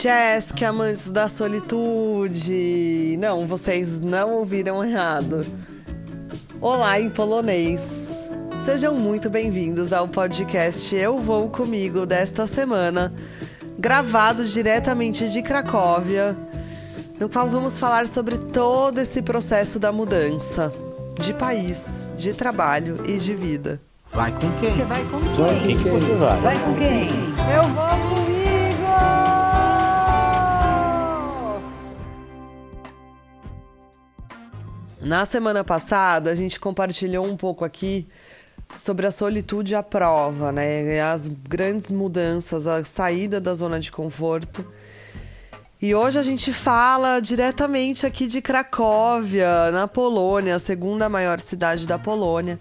Jessica, amantes da solitude. Não, vocês não ouviram errado. Olá em polonês. Sejam muito bem-vindos ao podcast Eu Vou Comigo desta semana, gravado diretamente de Cracóvia, no qual vamos falar sobre todo esse processo da mudança de país, de trabalho e de vida. Vai com quem? Você vai com Vai quem? com quem você vai? Vai com quem? Eu vou comigo! Na semana passada, a gente compartilhou um pouco aqui sobre a solitude à prova, né? As grandes mudanças, a saída da zona de conforto. E hoje a gente fala diretamente aqui de Cracóvia, na Polônia, a segunda maior cidade da Polônia.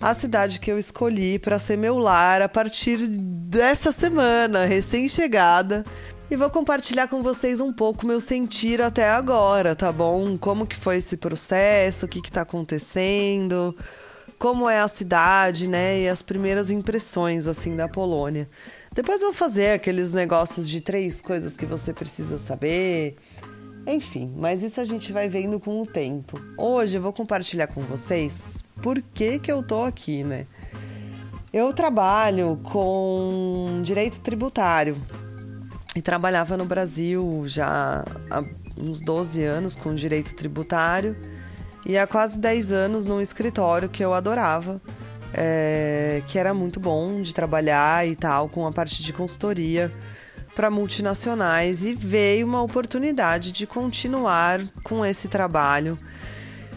A cidade que eu escolhi para ser meu lar a partir dessa semana, recém-chegada. E vou compartilhar com vocês um pouco meu sentir até agora, tá bom? Como que foi esse processo, o que que tá acontecendo, como é a cidade, né? E as primeiras impressões, assim, da Polônia. Depois vou fazer aqueles negócios de três coisas que você precisa saber. Enfim, mas isso a gente vai vendo com o tempo. Hoje eu vou compartilhar com vocês por que que eu tô aqui, né? Eu trabalho com direito tributário e trabalhava no Brasil já há uns 12 anos com direito tributário. E há quase 10 anos num escritório que eu adorava, é, que era muito bom de trabalhar e tal, com a parte de consultoria para multinacionais. E veio uma oportunidade de continuar com esse trabalho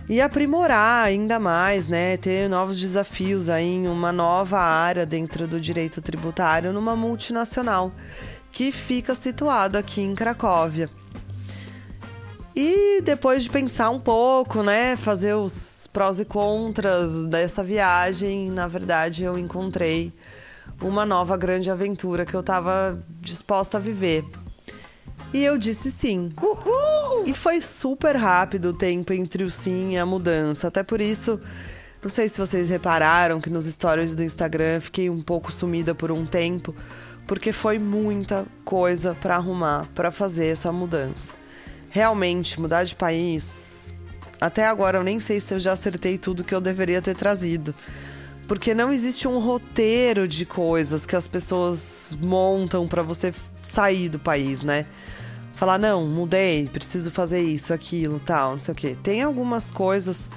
e aprimorar ainda mais, né? Ter novos desafios aí em uma nova área dentro do direito tributário numa multinacional que fica situada aqui em Cracóvia. E depois de pensar um pouco, né, fazer os prós e contras dessa viagem, na verdade eu encontrei uma nova grande aventura que eu estava disposta a viver. E eu disse sim. Uhul! E foi super rápido o tempo entre o sim e a mudança. Até por isso, não sei se vocês repararam que nos stories do Instagram fiquei um pouco sumida por um tempo, porque foi muita coisa para arrumar, para fazer essa mudança. Realmente, mudar de país. Até agora eu nem sei se eu já acertei tudo que eu deveria ter trazido. Porque não existe um roteiro de coisas que as pessoas montam para você sair do país, né? Falar, não, mudei, preciso fazer isso, aquilo, tal, não sei o quê. Tem algumas coisas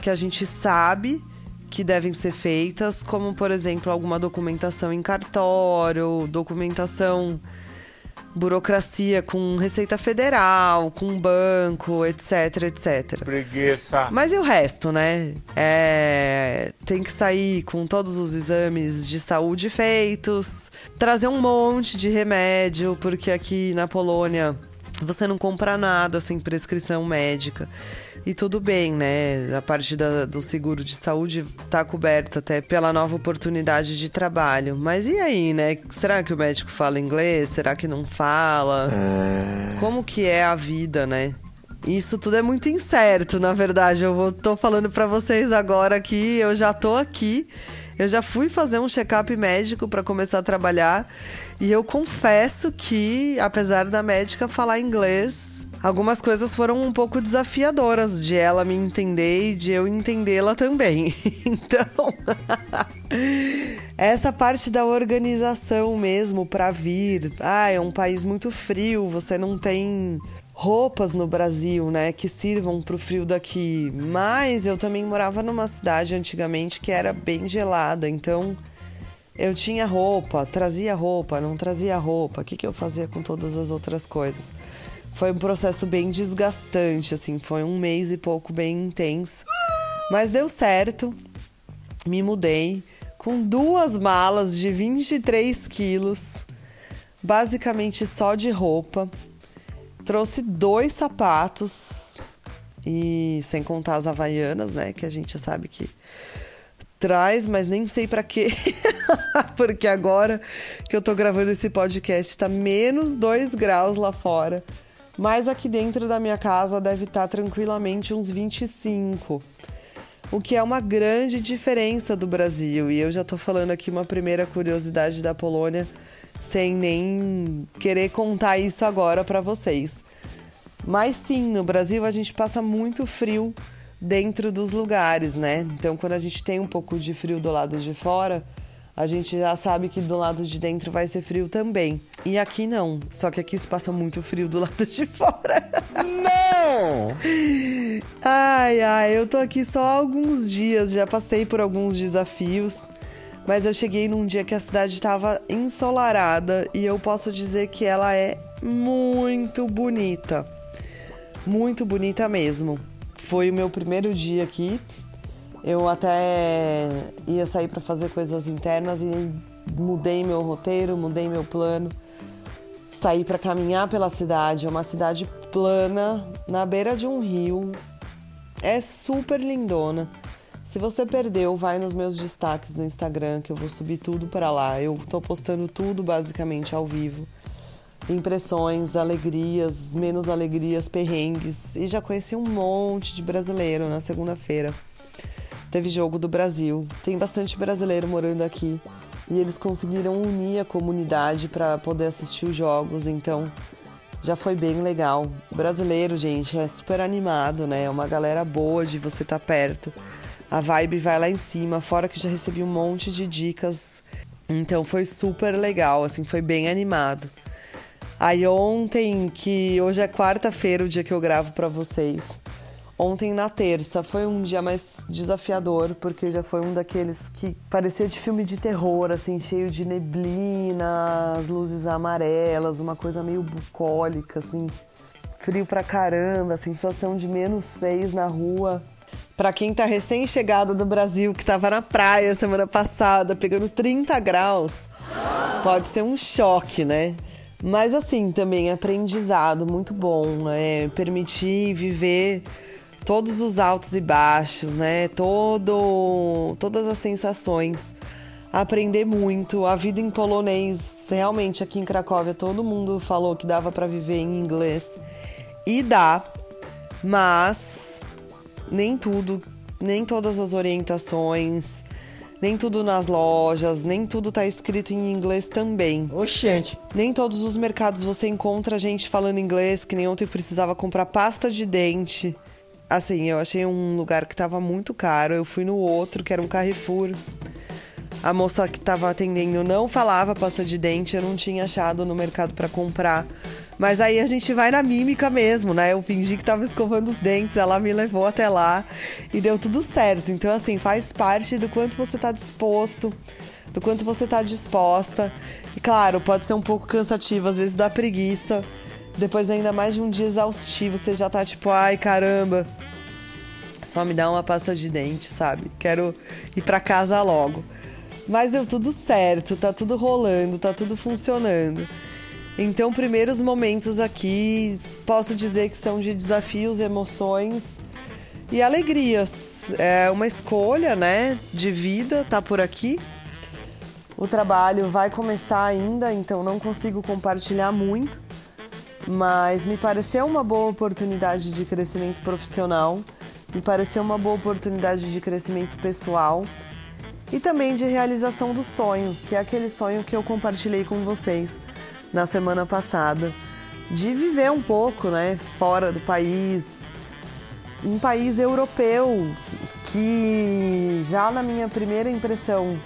que a gente sabe que devem ser feitas, como por exemplo, alguma documentação em cartório, documentação burocracia com Receita Federal, com banco, etc, etc. Preguiça. Mas e o resto, né? É, tem que sair com todos os exames de saúde feitos, trazer um monte de remédio, porque aqui na Polônia você não compra nada sem prescrição médica. E tudo bem, né? A parte da, do seguro de saúde tá coberta até pela nova oportunidade de trabalho. Mas e aí, né? Será que o médico fala inglês? Será que não fala? Como que é a vida, né? Isso tudo é muito incerto, na verdade. Eu tô falando para vocês agora que eu já tô aqui. Eu já fui fazer um check-up médico para começar a trabalhar e eu confesso que, apesar da médica falar inglês, algumas coisas foram um pouco desafiadoras de ela me entender e de eu entendê-la também. Então, essa parte da organização mesmo para vir. Ah, é um país muito frio, você não tem roupas no Brasil, né, que sirvam para o frio daqui. Mas eu também morava numa cidade antigamente que era bem gelada, então eu tinha roupa, trazia roupa, não trazia roupa. O que, que eu fazia com todas as outras coisas? Foi um processo bem desgastante, assim, foi um mês e pouco bem intenso. Mas deu certo, me mudei com duas malas de 23 quilos, basicamente só de roupa. Trouxe dois sapatos e sem contar as havaianas, né? Que a gente sabe que traz, mas nem sei para quê. Porque agora que eu tô gravando esse podcast tá menos 2 graus lá fora. Mas aqui dentro da minha casa deve estar tranquilamente uns 25. O que é uma grande diferença do Brasil. E eu já tô falando aqui uma primeira curiosidade da Polônia sem nem querer contar isso agora para vocês. Mas sim, no Brasil a gente passa muito frio dentro dos lugares, né? Então, quando a gente tem um pouco de frio do lado de fora, a gente já sabe que do lado de dentro vai ser frio também. E aqui não. Só que aqui se passa muito frio do lado de fora. Não! Ai, ai, eu tô aqui só há alguns dias, já passei por alguns desafios. Mas eu cheguei num dia que a cidade estava ensolarada e eu posso dizer que ela é muito bonita. Muito bonita mesmo. Foi o meu primeiro dia aqui. Eu até ia sair para fazer coisas internas e mudei meu roteiro, mudei meu plano. Saí para caminhar pela cidade, é uma cidade plana, na beira de um rio. É super lindona. Se você perdeu, vai nos meus destaques no Instagram, que eu vou subir tudo para lá. Eu tô postando tudo basicamente ao vivo. Impressões, alegrias, menos alegrias, perrengues. E já conheci um monte de brasileiro na segunda-feira. Teve jogo do Brasil. Tem bastante brasileiro morando aqui. E eles conseguiram unir a comunidade para poder assistir os jogos. Então, já foi bem legal. O brasileiro, gente, é super animado, né? É uma galera boa de você estar tá perto a vibe vai lá em cima, fora que já recebi um monte de dicas. Então foi super legal, assim, foi bem animado. Aí ontem, que hoje é quarta-feira, o dia que eu gravo para vocês. Ontem na terça foi um dia mais desafiador, porque já foi um daqueles que parecia de filme de terror, assim, cheio de neblina, as luzes amarelas, uma coisa meio bucólica, assim, frio pra caramba, sensação de menos seis na rua. Para quem tá recém-chegado do Brasil, que tava na praia semana passada, pegando 30 graus, pode ser um choque, né? Mas assim, também é aprendizado muito bom, é permitir viver todos os altos e baixos, né? Todo, todas as sensações. Aprender muito. A vida em polonês, realmente aqui em Cracóvia, todo mundo falou que dava para viver em inglês. E dá, mas nem tudo, nem todas as orientações, nem tudo nas lojas, nem tudo tá escrito em inglês também. Oxente. Nem todos os mercados você encontra gente falando inglês, que nem ontem precisava comprar pasta de dente. Assim, eu achei um lugar que tava muito caro. Eu fui no outro, que era um Carrefour. A moça que tava atendendo não falava pasta de dente, eu não tinha achado no mercado para comprar. Mas aí a gente vai na mímica mesmo, né? Eu fingi que tava escovando os dentes, ela me levou até lá e deu tudo certo. Então, assim, faz parte do quanto você tá disposto, do quanto você tá disposta. E claro, pode ser um pouco cansativo, às vezes dá preguiça. Depois, ainda mais de um dia exaustivo, você já tá tipo, ai caramba, só me dá uma pasta de dente, sabe? Quero ir para casa logo. Mas deu tudo certo, tá tudo rolando, tá tudo funcionando. Então, primeiros momentos aqui, posso dizer que são de desafios, emoções e alegrias. É uma escolha, né, de vida, tá por aqui. O trabalho vai começar ainda, então não consigo compartilhar muito, mas me pareceu uma boa oportunidade de crescimento profissional, me pareceu uma boa oportunidade de crescimento pessoal e também de realização do sonho, que é aquele sonho que eu compartilhei com vocês na semana passada, de viver um pouco, né, fora do país, um país europeu que já na minha primeira impressão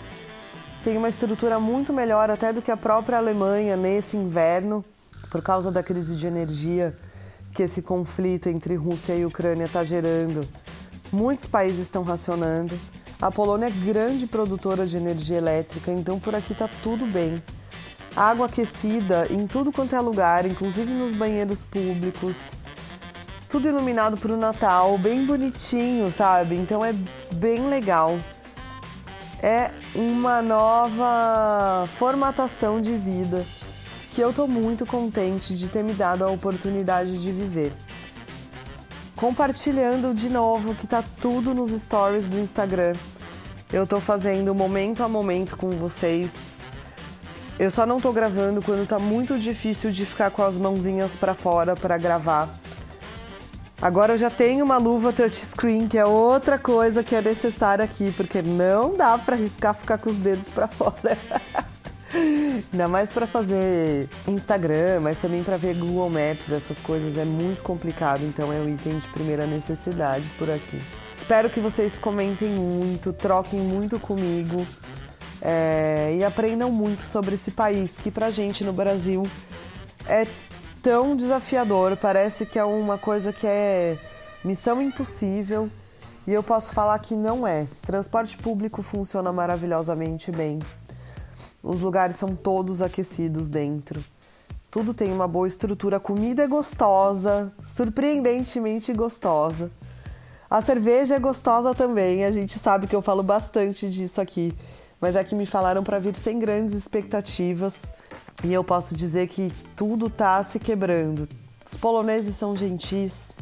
tem uma estrutura muito melhor até do que a própria Alemanha nesse inverno, por causa da crise de energia que esse conflito entre Rússia e Ucrânia está gerando. Muitos países estão racionando. A Polônia é grande produtora de energia elétrica, então por aqui está tudo bem água aquecida em tudo quanto é lugar, inclusive nos banheiros públicos. Tudo iluminado para o Natal, bem bonitinho, sabe? Então é bem legal. É uma nova formatação de vida que eu tô muito contente de ter me dado a oportunidade de viver. Compartilhando de novo que tá tudo nos stories do Instagram. Eu tô fazendo momento a momento com vocês eu só não tô gravando quando tá muito difícil de ficar com as mãozinhas para fora para gravar. Agora eu já tenho uma luva touchscreen, que é outra coisa que é necessária aqui, porque não dá para arriscar ficar com os dedos para fora. Ainda mais para fazer Instagram, mas também para ver Google Maps, essas coisas é muito complicado, então é um item de primeira necessidade por aqui. Espero que vocês comentem muito, troquem muito comigo é, e aprendam muito sobre esse país que pra gente no Brasil é tão desafiador, parece que é uma coisa que é missão impossível e eu posso falar que não é. Transporte público funciona maravilhosamente bem. Os lugares são todos aquecidos dentro. Tudo tem uma boa estrutura, a comida é gostosa, surpreendentemente gostosa. A cerveja é gostosa também, a gente sabe que eu falo bastante disso aqui, mas é que me falaram para vir sem grandes expectativas e eu posso dizer que tudo tá se quebrando. Os poloneses são gentis,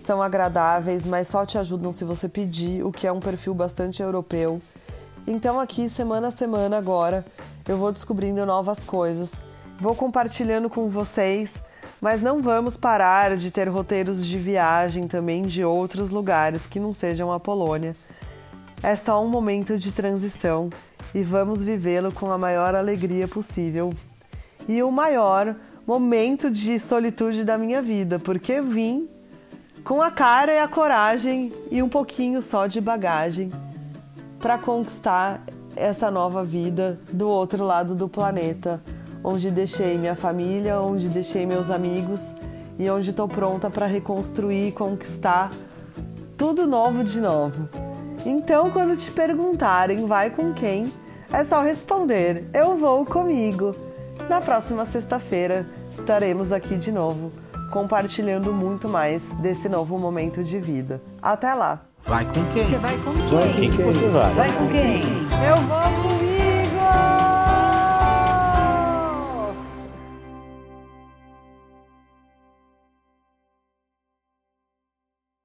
são agradáveis, mas só te ajudam se você pedir, o que é um perfil bastante europeu. Então aqui semana a semana agora eu vou descobrindo novas coisas, vou compartilhando com vocês mas não vamos parar de ter roteiros de viagem também de outros lugares que não sejam a Polônia. É só um momento de transição e vamos vivê-lo com a maior alegria possível. E o maior momento de solitude da minha vida, porque vim com a cara e a coragem e um pouquinho só de bagagem para conquistar essa nova vida do outro lado do planeta onde deixei minha família, onde deixei meus amigos e onde estou pronta para reconstruir e conquistar tudo novo de novo. Então, quando te perguntarem vai com quem, é só responder: eu vou comigo. Na próxima sexta-feira estaremos aqui de novo, compartilhando muito mais desse novo momento de vida. Até lá! Vai com quem? Você vai com quem? Vai com quem? Vai com quem? Eu vou!